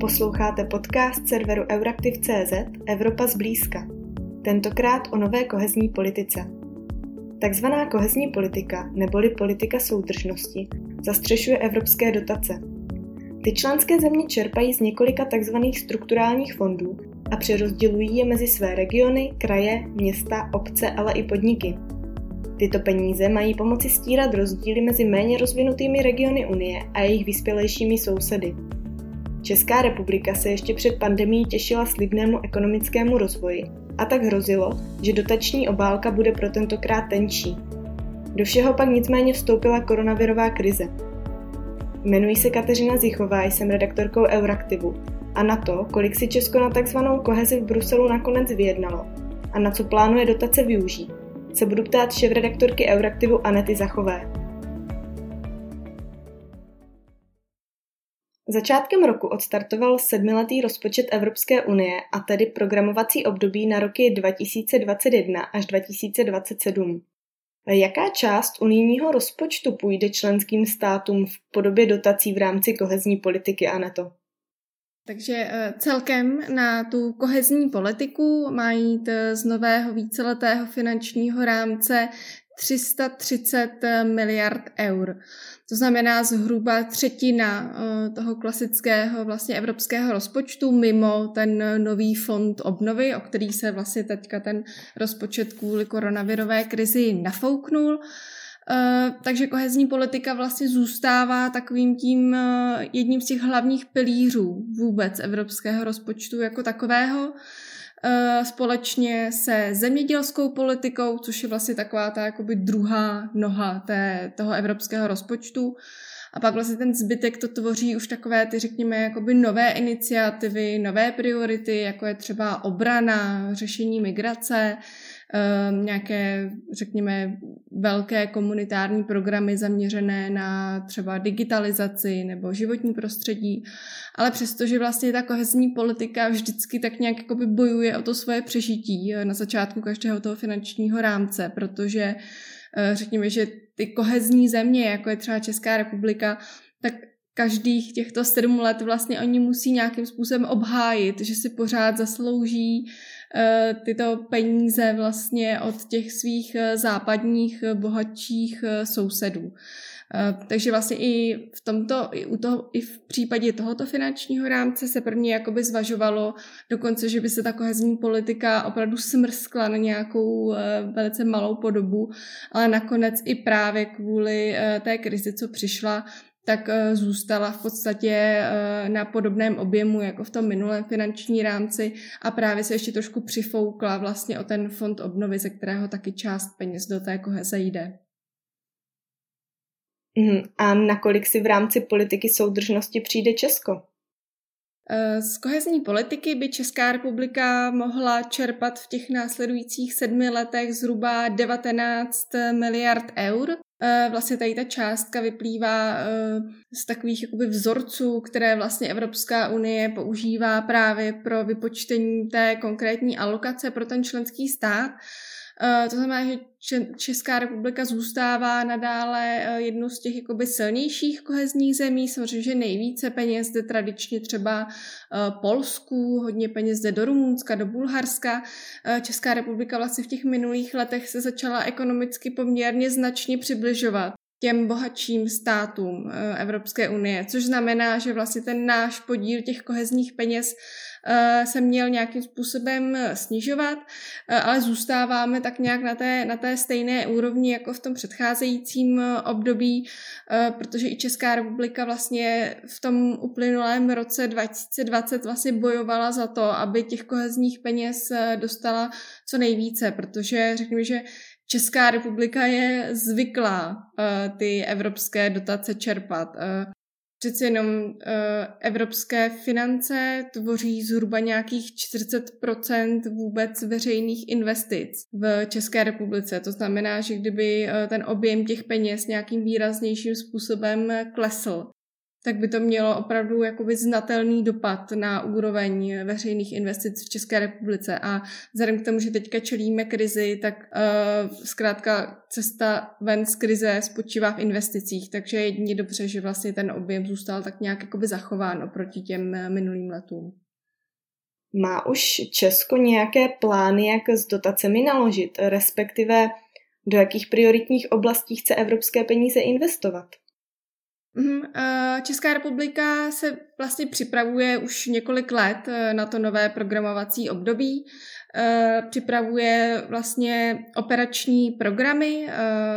Posloucháte podcast serveru Euraktiv.cz Evropa zblízka. Tentokrát o nové kohezní politice. Takzvaná kohezní politika, neboli politika soudržnosti, zastřešuje evropské dotace. Ty členské země čerpají z několika takzvaných strukturálních fondů a přerozdělují je mezi své regiony, kraje, města, obce, ale i podniky. Tyto peníze mají pomoci stírat rozdíly mezi méně rozvinutými regiony Unie a jejich vyspělejšími sousedy. Česká republika se ještě před pandemí těšila slibnému ekonomickému rozvoji a tak hrozilo, že dotační obálka bude pro tentokrát tenčí. Do všeho pak nicméně vstoupila koronavirová krize. Jmenuji se Kateřina Zichová, jsem redaktorkou Euraktivu a na to, kolik si Česko na takzvanou kohezi v Bruselu nakonec vyjednalo a na co plánuje dotace využít, se budu ptát šéf-redaktorky Euraktivu Anety Zachové. Začátkem roku odstartoval sedmiletý rozpočet Evropské unie a tedy programovací období na roky 2021 až 2027. Jaká část unijního rozpočtu půjde členským státům v podobě dotací v rámci kohezní politiky, Aneto? Takže eh, celkem na tu kohezní politiku mají z nového víceletého finančního rámce 330 miliard eur. To znamená zhruba třetina eh, toho klasického vlastně evropského rozpočtu mimo ten nový fond obnovy, o který se vlastně teďka ten rozpočet kvůli koronavirové krizi nafouknul. Eh, takže kohezní politika vlastně zůstává takovým tím eh, jedním z těch hlavních pilířů vůbec evropského rozpočtu jako takového. Eh, společně se zemědělskou politikou, což je vlastně taková ta jakoby druhá noha té, toho evropského rozpočtu. A pak vlastně ten zbytek to tvoří už takové ty, řekněme, jakoby nové iniciativy, nové priority, jako je třeba obrana, řešení migrace, Ehm, nějaké, řekněme, velké komunitární programy zaměřené na třeba digitalizaci nebo životní prostředí, ale přestože vlastně ta kohezní politika vždycky tak nějak jakoby bojuje o to svoje přežití eh, na začátku každého toho finančního rámce, protože eh, řekněme, že ty kohezní země, jako je třeba Česká republika, tak každých těchto sedm let vlastně oni musí nějakým způsobem obhájit, že si pořád zaslouží tyto peníze vlastně od těch svých eh, západních eh, bohatších sousedů. Takže vlastně i v tomto, i, u toho, i v případě tohoto finančního rámce se první jakoby zvažovalo dokonce, že by se ta kohezní politika opravdu smrskla na nějakou velice malou podobu, ale nakonec i právě kvůli té krizi, co přišla, tak eh, zůstala v podstatě eh, na podobném objemu jako v tom minulém finanční rámci a právě se ještě trošku přifoukla vlastně o ten fond obnovy, ze kterého taky část peněz do té koheze jde. Mhm. A nakolik si v rámci politiky soudržnosti přijde Česko? Eh, z kohezní politiky by Česká republika mohla čerpat v těch následujících sedmi letech zhruba 19 miliard eur. Eh, vlastně tady ta částka vyplývá eh, z takových jakoby vzorců, které vlastně Evropská unie používá právě pro vypočtení té konkrétní alokace pro ten členský stát. Eh, to znamená, že Česká republika zůstává nadále eh, jednou z těch jakoby silnějších kohezních zemí. Samozřejmě, že nejvíce peněz jde tradičně třeba eh, Polsku, hodně peněz jde do Rumunska, do Bulharska. Česká republika vlastně v těch minulých letech se začala ekonomicky poměrně značně přibližovat těm bohatším státům Evropské unie, což znamená, že vlastně ten náš podíl těch kohezních peněz Eh, se měl nějakým způsobem eh, snižovat, eh, ale zůstáváme tak nějak na té, na té stejné úrovni jako v tom předcházejícím období, protože i Česká republika vlastně v tom uplynulém roce 2020 vlastně bojovala za to, aby těch kohezních peněz dostala co nejvíce, protože řekněme, že Česká republika je zvyklá uh, ty evropské dotace čerpat. Uh, Přeci jenom uh, evropské finance tvoří zhruba nějakých 40% vůbec veřejných investic v České republice. To znamená, že kdyby ten objem těch peněz nějakým výraznějším způsobem klesl, tak by to mělo opravdu jakoby znatelný dopad na úroveň veřejných investic v České republice. A vzhledem k tomu, že teďka čelíme krizi, tak uh, zkrátka cesta ven z krize spočívá v investicích, takže jedině dobře, že vlastně ten objem zůstal tak nějak jakoby zachován oproti těm minulým letům. Má už Česko nějaké plány, jak s dotacemi naložit, respektive do jakých prioritních oblastí chce evropské peníze investovat? Mhm, eh, Česká republika se vlastně připravuje už několik let eh, na to nové programovací období. Eh, připravuje vlastně operační programy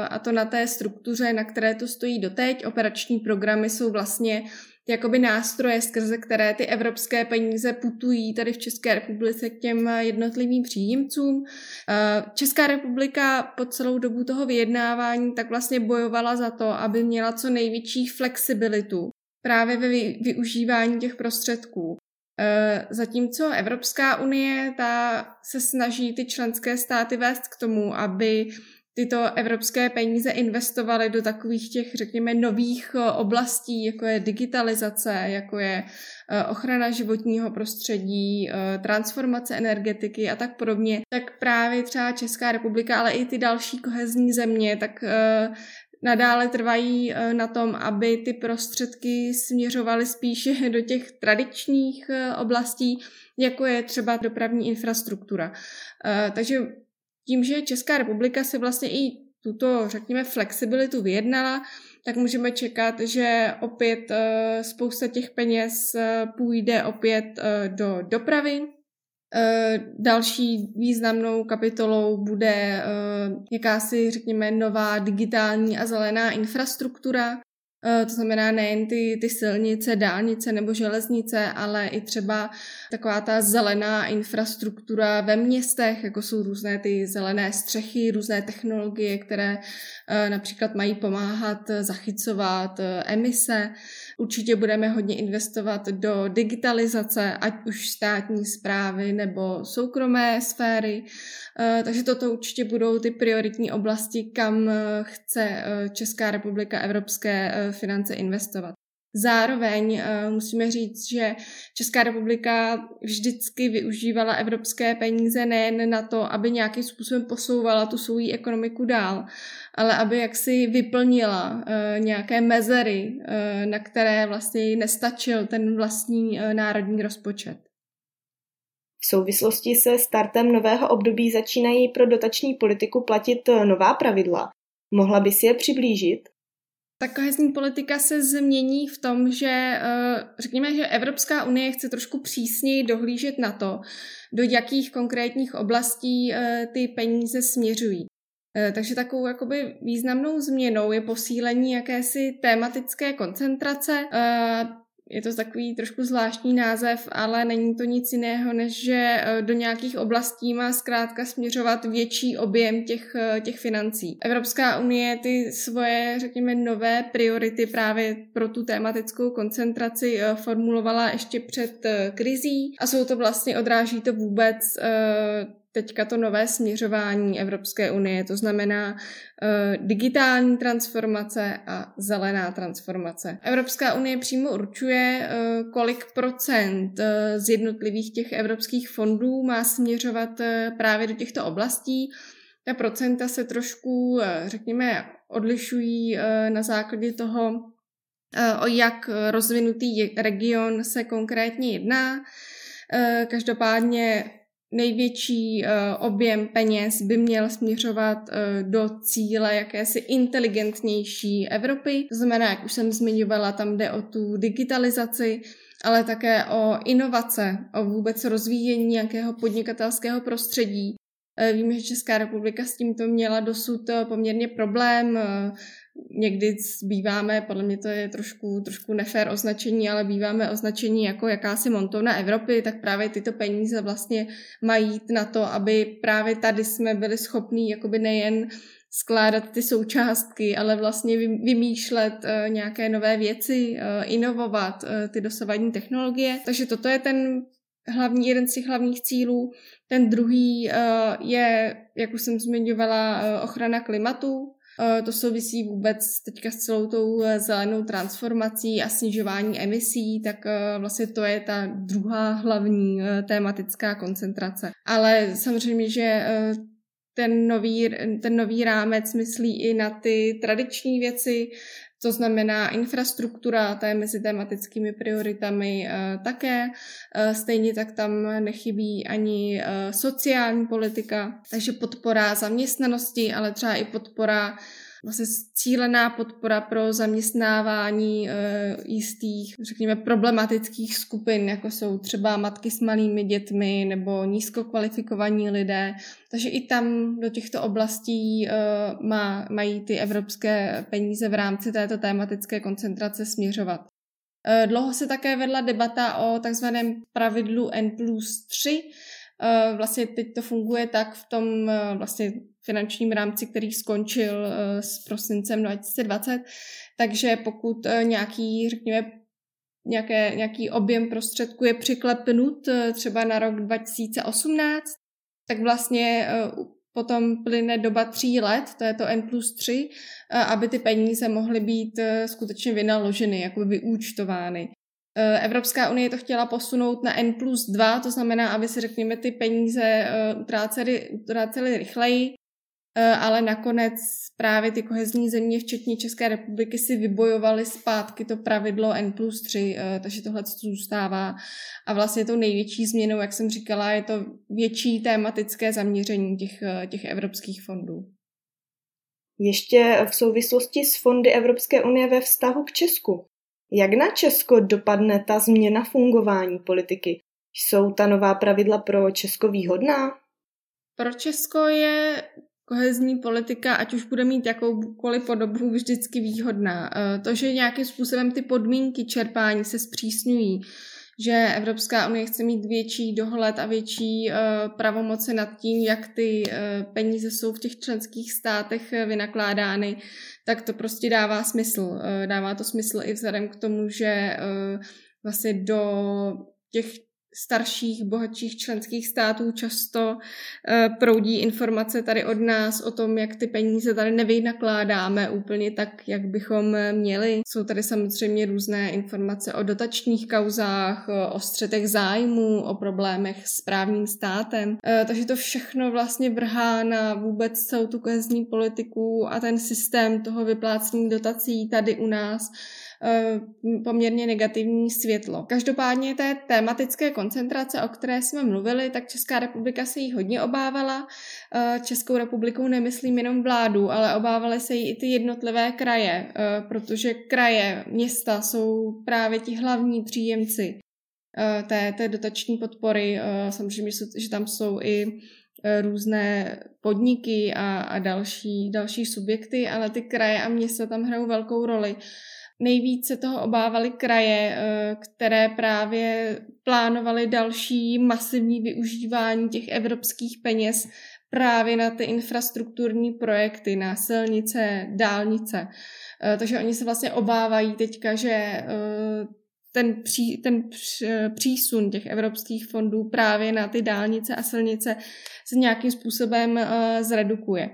a to na té struktuře, na které to stojí doteď. Operační programy jsou vlastně jakoby nástroje, skrze které ty evropské peníze putují tady v České republice k těm jednotlivým příjemcům. Eh, Česká republika po celou dobu toho vyjednávání tak vlastně bojovala za to, aby měla co největší flexibilitu právě ve využívání těch prostředků. Eh, zatímco Evropská unie ta se snaží ty členské státy vést k tomu, aby tyto evropské peníze investovaly do takových těch, řekněme, nových eh, oblastí, jako je digitalizace, jako je eh, ochrana životního prostředí, eh, transformace energetiky a tak podobně, tak právě třeba Česká republika, ale i ty další kohezní země, tak nadále trvají na tom, aby ty prostředky směřovaly spíše do těch tradičních oblastí, jako je třeba dopravní infrastruktura. Takže tím, že Česká republika si vlastně i tuto, řekněme, flexibilitu vyjednala, tak můžeme čekat, že opět uh, spousta těch peněz uh, půjde opět uh, do dopravy. Další významnou kapitolou bude jakási, řekněme, nová digitální a zelená infrastruktura, Eh, to znamená nejen ty, ty silnice, dálnice nebo železnice, ale i třeba taková ta zelená infrastruktura ve městech, jako jsou různé ty zelené střechy, různé technologie, které eh, například mají pomáhat zachycovat eh, emise. Určitě budeme hodně investovat do digitalizace, ať už státní zprávy nebo soukromé sféry. Takže toto určitě budou ty prioritní oblasti, kam chce Česká republika, Evropské finance investovat. Zároveň uh, musíme říct, že Česká republika vždycky využívala evropské peníze nejen na to, aby nějakým způsobem posouvala tu svou ekonomiku dál, ale aby jaksi vyplnila uh, nějaké mezery, uh, na které vlastně nestačil ten vlastní národní rozpočet. V souvislosti se startem nového období začínají pro dotační politiku platit nová pravidla. Mohla by si je přiblížit? Ta kohezní politika se změní v tom, že eh, řekněme, že Evropská unie chce trošku přísněji dohlížet na to, do jakých konkrétních oblastí eh, ty peníze směřují. Eh, takže takovou jakoby významnou změnou je posílení jakési tématické koncentrace je to takový trošku zvláštní název, ale není to nic jiného, než že eh, do nějakých oblastí má zkrátka směřovat větší objem těch, eh, těch financí. Evropská unie ty svoje, řekněme, nové priority právě pro tu tématickou koncentraci eh, formulovala ještě před krizí a jsou to vlastně, odráží to vůbec teďka to nové směřování Evropské unie, to znamená uh, digitální transformace a zelená transformace. Evropská unie přímo určuje, uh, kolik procent uh, z jednotlivých těch evropských fondů má směřovat právě do těchto oblastí. Ta procenta se trošku, řekněme, odlišují na základě toho, o jak rozvinutý region se konkrétně jedná. Každopádně největší uh, objem peněz by měl směřovat uh, do cíle jakési inteligentnější Evropy. To znamená, jak už jsem zmiňovala, tam jde o tu digitalizaci, ale také o inovace, o vůbec rozvíjení nějakého podnikatelského prostředí. Uh, víme, že Česká republika s tímto měla dosud poměrně problém někdy býváme, podle mě to je trošku, trošku nefér označení, ale býváme označení jako jakási montovna Evropy, tak právě tyto peníze vlastně mají jít na to, aby právě tady jsme byli schopní jakoby nejen skládat ty součástky, ale vlastně vymýšlet nějaké nové věci, inovovat ty dosavadní technologie. Takže toto je ten hlavní, jeden z těch hlavních cílů. Ten druhý uh, je, jak už jsem zmiňovala, uh, ochrana klimatu, To souvisí vůbec teďka s celou tou zelenou transformací a snižování emisí, tak vlastně to je ta druhá hlavní tématická koncentrace. Ale samozřejmě, že ten nový, ten nový rámec myslí i na ty tradiční věci, to znamená infrastruktura, ta je mezi tematickými prioritami uh, také. Uh, stejně tak tam nechybí ani uh, sociální politika, takže podpora zaměstnanosti, ale třeba i podpora vlastně cílená podpora pro zaměstnávání e, jistých, řekněme, problematických skupin, jako jsou třeba matky s malými dětmi nebo nízkokvalifikovaní lidé. Takže i tam do těchto oblastí e, má, mají ty evropské peníze v rámci této tématické koncentrace směřovat. E, dlouho se také vedla debata o takzvaném pravidlu N plus 3, Vlastně teď to funguje tak v tom vlastně finančním rámci, který skončil eh, s prosincem 2020. Takže pokud eh, nějaký, řekněme, nějaké, nějaký objem prostředků je přiklepnut eh, třeba na rok 2018, tak vlastně potom plyne doba tří let, to je to N plus 3, aby ty peníze mohly být skutečně vynaloženy, jako vyúčtovány. Evropská unie to chtěla posunout na N plus 2, to znamená, aby se, řekněme, ty peníze utrácely, utrácely rychleji, ale nakonec právě ty kohezní země, včetně České republiky, si vybojovaly zpátky to pravidlo N plus 3, eh, takže tohle zůstává. A vlastně tou největší změnou, jak jsem říkala, je to větší tématické zaměření těch, eh, těch evropských fondů. Ještě v souvislosti s fondy Evropské unie ve vztahu k Česku. Jak na Česko dopadne ta změna fungování politiky? Jsou ta nová pravidla pro Česko výhodná? Pro Česko je kohezní politika, ať už bude mít jakoukoliv podobu, vždycky výhodná. Eh, to, že nějakým způsobem ty podmínky čerpání se zpřísňují, že Evropská unie chce mít větší dohled a větší uh, pravomoci nad tím, jak ty uh, peníze jsou v těch členských státech vynakládány, tak to prostě dává smysl. Dává to smysl i vzhledem k tomu, že vlastně do těch starších, bohatších členských států často uh, proudí informace tady od nás o tom, jak ty peníze tady nevynakládáme úplně tak, jak bychom měli. Jsou tady samozřejmě různé informace o dotačních kauzách, o střetech zájmu, o problémech s právním státem. Uh, takže to všechno vlastně vrhá na vůbec celou tu kohezní politiku a ten systém toho vyplácení dotací tady u nás Eh, poměrně negativní světlo. Každopádně té tématické koncentrace, o které jsme mluvili, tak Česká republika se jí hodně obávala. Eh, Českou republikou nemyslím jenom vládu, ale obávaly se jí i ty jednotlivé kraje, eh, protože kraje, města jsou právě ti hlavní příjemci té, té dotační podpory. Samozřejmě, že tam jsou i různé podniky a, a další, další subjekty, ale ty kraje a města tam hrajou velkou roli. Nejvíce toho obávaly kraje, eh, které právě plánovaly další masivní využívání těch evropských peněz právě na ty infrastrukturní projekty, na silnice, dálnice. Eh, takže oni se vlastně obávají teďka, že eh, ten, pří, ten přísun těch evropských fondů právě na ty dálnice a silnice se nějakým způsobem zredukuje.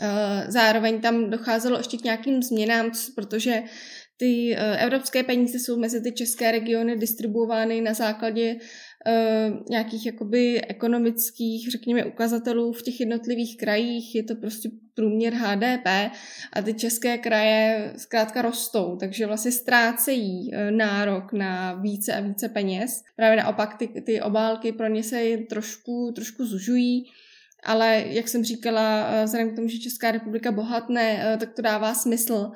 Eh, zároveň tam docházelo ještě k nějakým změnám, protože ty eh, evropské peníze jsou mezi ty české regiony distribuovány na základě uh, nějakých jakoby ekonomických, řekněme, ukazatelů v těch jednotlivých krajích. Je to prostě průměr HDP a ty české kraje zkrátka rostou, takže vlastně ztrácejí nárok na více a více peněz. Právě naopak ty, ty obálky pro ně se trošku, trošku zužují ale jak jsem říkala, eh, vzhledem k tomu, že Česká republika bohatne, eh, tak to dává smysl.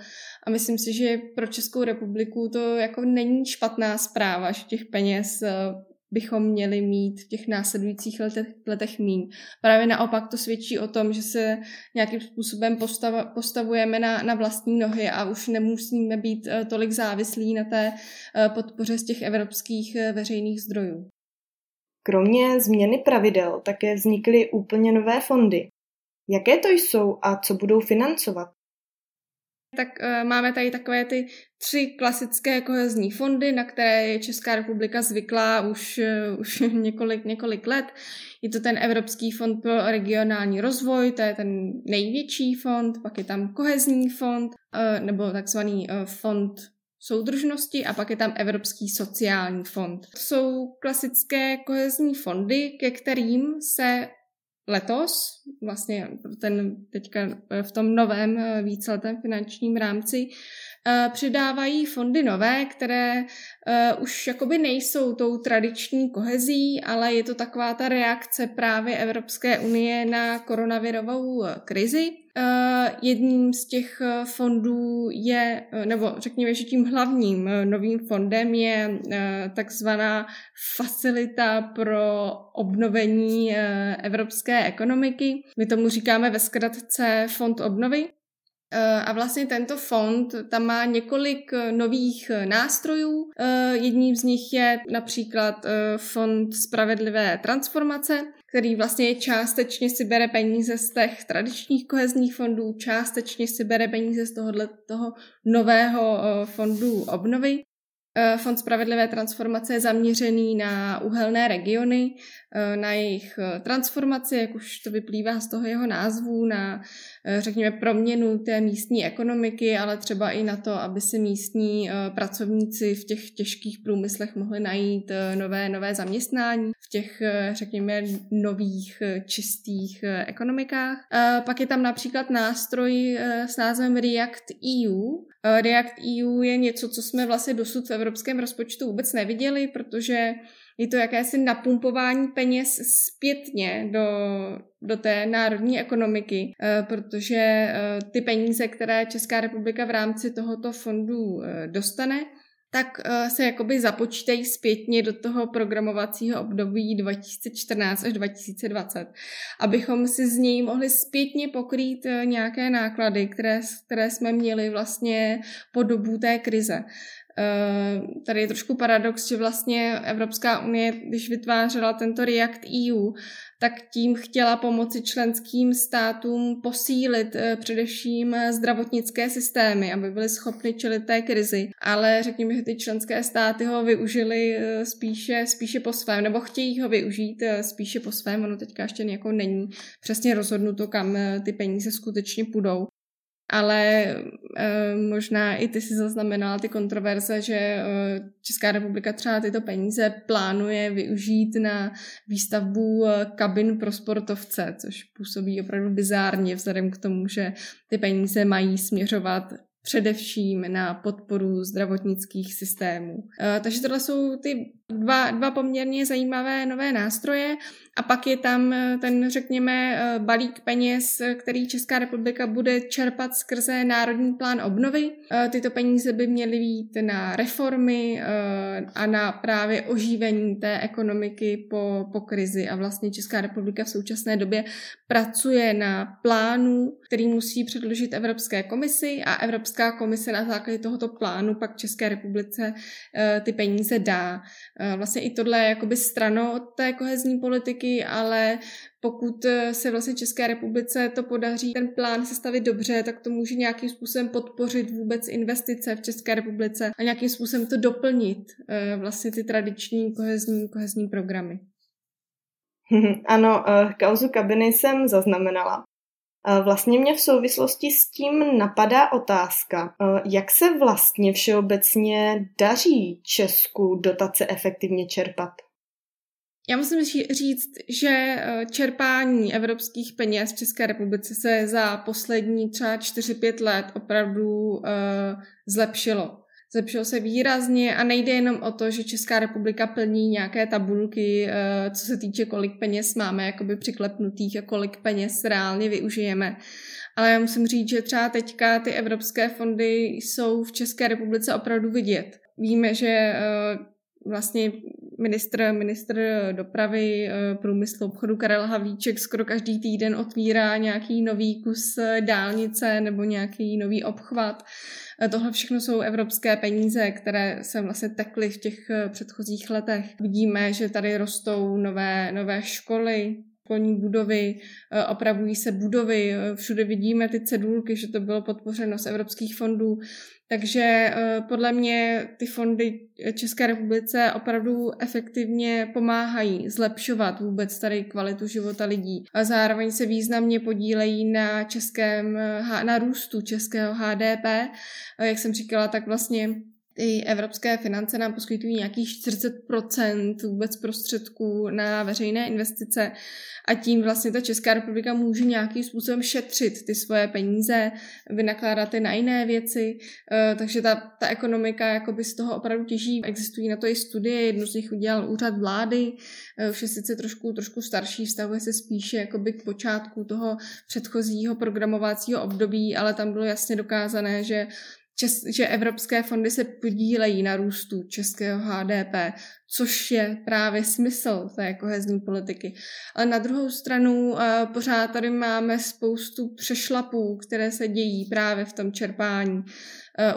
A myslím si, že pro Českou republiku to jako není špatná zpráva, že těch peněz eh, bychom měli mít v těch následujících letech, letech míň. Právě naopak to svědčí o tom, že se nějakým způsobem postav, postavujeme na, na vlastní nohy a už nemusíme být tolik závislí na té podpoře z těch evropských veřejných zdrojů. Kromě změny pravidel také vznikly úplně nové fondy. Jaké to jsou a co budou financovat? tak uh, máme tady takové ty tři klasické kohezní fondy, na které je Česká republika zvyklá už, uh, už několik, několik let. Je to ten Evropský fond pro regionální rozvoj, to je ten největší fond, pak je tam kohezní fond, uh, nebo takzvaný fond soudržnosti a pak je tam Evropský sociální fond. To jsou klasické kohezní fondy, ke kterým se letos, vlastně ten teďka v tom novém eh, víceletém finančním rámci, eh, přidávají fondy nové, které eh, už jakoby nejsou tou tradiční kohezí, ale je to taková ta reakce právě Evropské unie na koronavirovou krizi. Jedním z těch fondů je, nebo řekněme, že tím hlavním novým fondem je takzvaná facilita pro obnovení evropské ekonomiky. My tomu říkáme ve zkratce Fond obnovy. A vlastně tento fond tam má několik nových nástrojů. Jedním z nich je například Fond spravedlivé transformace, který vlastně částečně si bere peníze z těch tradičních kohezních fondů, částečně si bere peníze z tohohle toho nového eh, fondu obnovy. Eh, Fond spravedlivé transformace je zaměřený na uhelné regiony, eh, na jejich eh, transformaci, jak už to vyplývá z toho jeho názvu, na, řekněme, proměnu té místní ekonomiky, ale třeba i na to, aby si místní pracovníci v těch těžkých průmyslech mohli najít nové, nové zaměstnání v těch, řekněme, nových čistých ekonomikách. Pak je tam například nástroj s názvem React EU, React EU je něco, co jsme vlastně dosud v evropském rozpočtu vůbec neviděli, protože je to jakési napumpování peněz zpětně do, do té národní ekonomiky, eh, protože eh, ty peníze, které Česká republika v rámci tohoto fondu dostane, tak se jakoby započítají zpětně do toho programovacího období 2014 až 2020, abychom si z něj mohli zpětně pokrýt nějaké náklady, které, které jsme měli vlastně po dobu té krize. Uh, tady je trošku paradox, že vlastně Evropská unie, když vytvářela tento React EU, tak tím chtěla pomoci členským státům posílit eh, především eh, zdravotnické systémy, aby byly schopny čelit té krizi. Ale řekněme, že ty členské státy ho využili eh, spíše, spíše po svém, nebo chtějí ho využít spíše po svém. Ono teďka ještě jako není přesně rozhodnuto, kam ty peníze skutečně půjdou ale e, možná i ty si zaznamenala ty kontroverze, že e, Česká republika třeba tyto peníze plánuje využít na výstavbu e, kabin pro sportovce, což působí opravdu bizárně vzhledem k tomu, že ty peníze mají směřovat především na podporu zdravotnických systémů. E, takže tohle jsou ty dva, dva poměrně zajímavé nové nástroje a pak je tam eh, ten, řekněme, eh, balík peněz, který Česká republika bude čerpat skrze Národní plán obnovy. Eh, tyto peníze by měly být na reformy a na právě oživení té ekonomiky po, po krizi. A vlastně Česká republika v současné době pracuje na plánu, který musí předložit Evropské komisi a Evropská komise na základě tohoto plánu pak České republice ty peníze dá. Eh, vlastně i tohle je jakoby stranou od té kohezní politiky, ale pokud eh, se vlastně České republice to podaří ten plán sestavit dobře, tak to může nějakým způsobem podpořit vůbec investice v České republice a nějakým způsobem to doplnit eh, vlastně ty tradiční kohezní, kohezní programy. Ano, kauzu kabiny jsem zaznamenala. Vlastně mě v souvislosti s tím napadá otázka, jak se vlastně všeobecně daří Česku dotace efektivně čerpat? Já musím říct, že e, čerpání evropských peněz v České republice se za poslední třeba 4-5 let opravdu uh, zlepšilo zlepšilo se výrazně a nejde jenom o to, že Česká republika plní nějaké tabulky, eh, co se týče, kolik peněz máme jakoby přiklepnutých a kolik peněz reálně využijeme. Ale já musím říct, že třeba teďka ty evropské fondy jsou v České republice opravdu vidět. Víme, že eh, vlastně ministr, ministr dopravy, eh, průmyslu, obchodu Karel Havlíček skoro každý týden otvírá nějaký nový kus dálnice nebo nějaký nový obchvat. Eh, tohle všechno jsou evropské peníze, které se vlastně tekly v těch eh, předchozích letech. Vidíme, že tady rostou nové, nové školy, školní budovy, opravují se budovy, všude vidíme ty cedulky, že to bylo podpořeno z evropských fondů, takže podle mě ty fondy České republice opravdu efektivně pomáhají zlepšovat vůbec tady kvalitu života lidí a zároveň se významně podílejí na českém, na růstu českého HDP. Jak jsem říkala, tak vlastně ty evropské finance nám poskytují nějakých 40% vůbec prostředků na veřejné investice a tím vlastně ta Česká republika může nějakým způsobem šetřit ty svoje peníze, vynakládat je na jiné věci, eh, takže ta, ta ekonomika jakoby z toho opravdu těží. Existují na to i studie, jednu z nich udělal úřad vlády, eh, už je sice trošku, trošku starší, vztahuje se spíše jakoby k počátku toho předchozího programovacího období, ale tam bylo jasně dokázané, že čes, že evropské fondy se podílejí na růstu českého HDP, což je právě smysl té kohezní politiky. Ale na druhou stranu uh, pořád tady máme spoustu přešlapů, které se dějí právě v tom čerpání. Uh,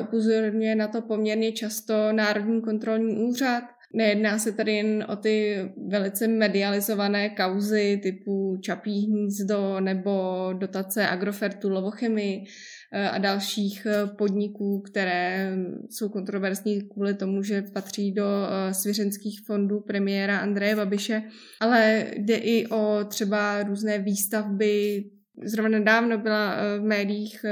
upozorňuje na to poměrně často Národní kontrolní úřad, Nejedná se tady jen o ty velice medializované kauzy typu Čapí hnízdo nebo dotace Agrofertu Lovochemii, Eh, a dalších eh, podniků, které jsou kontroverzní kvůli tomu, že patří do eh, svěřenských fondů premiéra Andreje Babiše, ale jde i o třeba různé výstavby. Zrovna nedávno byla v médiích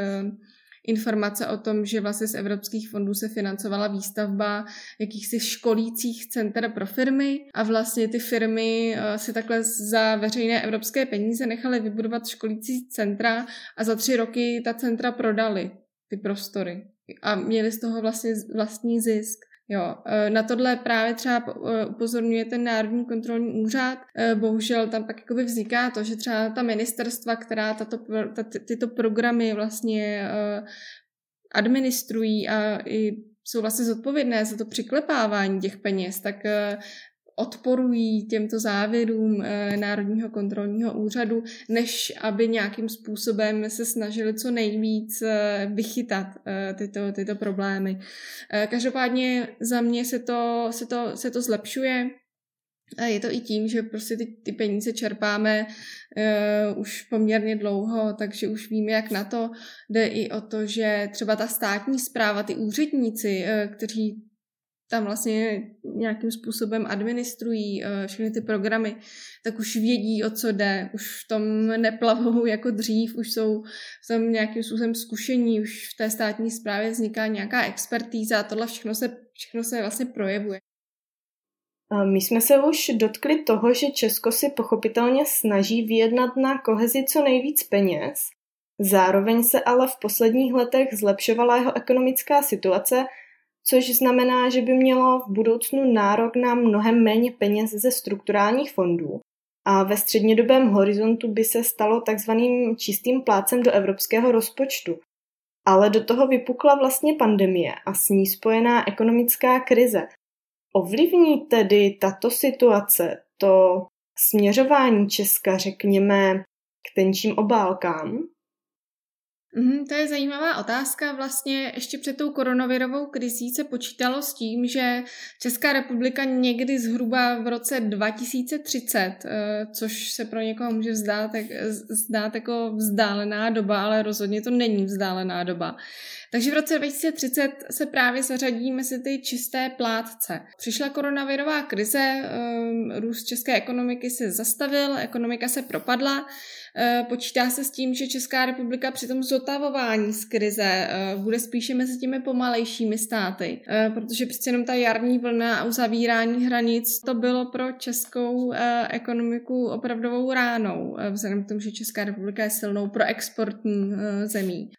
informace o tom, že vlastně z evropských fondů se financovala výstavba jakýchsi školících center pro firmy a vlastně ty firmy eh, si takhle za veřejné evropské peníze nechaly vybudovat školící centra a za tři roky ta centra prodali ty prostory a měli z toho vlastně vlastní zisk. Jo, e, na tohle právě třeba e, upozorňuje ten Národní kontrolní úřad. E, bohužel tam pak jakoby vzniká to, že třeba ta ministerstva, která tato, tato, tyto programy vlastně administrují a i jsou vlastně zodpovědné za to přiklepávání těch peněz, tak odporují těmto závěrům eh, Národního kontrolního úřadu, než aby nějakým způsobem se snažili co nejvíc eh, vychytat eh, tyto, tyto problémy. Každopádně za mě se to, se to, se to zlepšuje. A je to i tím, že prostě ty, ty peníze čerpáme uh, už poměrně dlouho, takže už víme, jak na to. Jde i o to, že třeba ta státní zpráva, ty úředníci, uh, kteří tam vlastně nějakým způsobem administrují uh, všechny ty programy, tak už vědí, o co jde, už v tom neplavou jako dřív, už jsou tam nějakým způsobem zkušení, už v té státní správě vzniká nějaká expertíza a tohle všechno se, všechno se vlastně projevuje. My jsme se už dotkli toho, že Česko si pochopitelně snaží vyjednat na kohezi co nejvíc peněz. Zároveň se ale v posledních letech zlepšovala jeho ekonomická situace což znamená, že by mělo v budoucnu nárok na mnohem méně peněz ze strukturálních fondů. A ve střednědobém horizontu by se stalo takzvaným čistým plácem do evropského rozpočtu. Ale do toho vypukla vlastně pandemie a s ní spojená ekonomická krize. Ovlivní tedy tato situace to směřování Česka, řekněme, k tenčím obálkám? Mm, to je zajímavá otázka. Vlastně ještě před tou koronavirovou krizí se počítalo s tím, že Česká republika někdy zhruba v roce 2030, eh, což se pro někoho může vzdát, zdát jako vzdálená doba, ale rozhodně to není vzdálená doba. Takže v roce 2030 se právě zařadí mezi ty čisté plátce. Přišla koronavirová krize, eh, růst české ekonomiky se zastavil, ekonomika se propadla, počítá se s tím, že Česká republika při tom zotavování z krize eh, bude spíše mezi těmi pomalejšími státy, eh, protože přece jenom ta jarní vlna a uzavírání hranic to bylo pro českou ekonomiku opravdovou ránou, vzhledem k tomu, že Česká republika je silnou pro exportní zemí.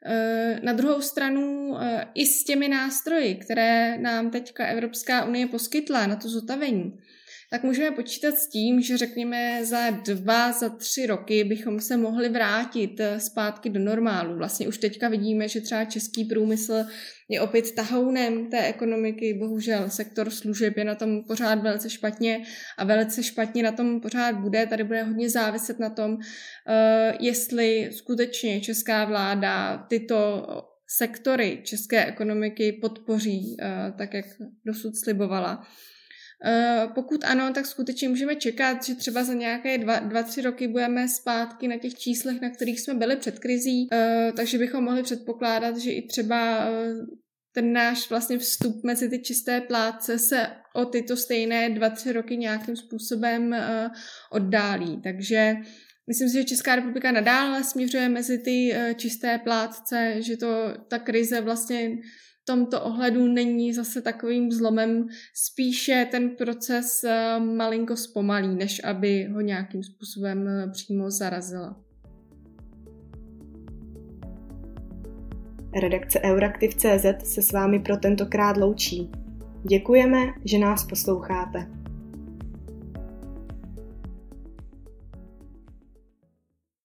Na druhou stranu i s těmi nástroji, které nám teďka Evropská unie poskytla na to zotavení, tak můžeme počítat s tím, že řekněme za dva, za tři roky bychom se mohli vrátit eh, zpátky do normálu. Vlastně už teďka vidíme, že třeba český průmysl je opět tahounem té ekonomiky, bohužel sektor služeb je na tom pořád velice špatně a velice špatně na tom pořád bude. Tady bude hodně záviset na tom, eh, jestli skutečně česká vláda tyto sektory české ekonomiky podpoří, eh, tak jak dosud slibovala. Pokud ano, tak skutečně můžeme čekat, že třeba za nějaké dva, dva, tři roky budeme zpátky na těch číslech, na kterých jsme byli před krizí, takže bychom mohli předpokládat, že i třeba ten náš vlastně vstup mezi ty čisté pláce se o tyto stejné dva, tři roky nějakým způsobem oddálí. Takže Myslím si, že Česká republika nadále směřuje mezi ty čisté plátce, že to ta krize vlastně tomto ohledu není zase takovým zlomem, spíše ten proces eh, malinko zpomalí, než aby ho nějakým způsobem eh, přímo zarazila. Redakce Euraktiv.cz se s vámi pro tentokrát loučí. Děkujeme, že nás posloucháte.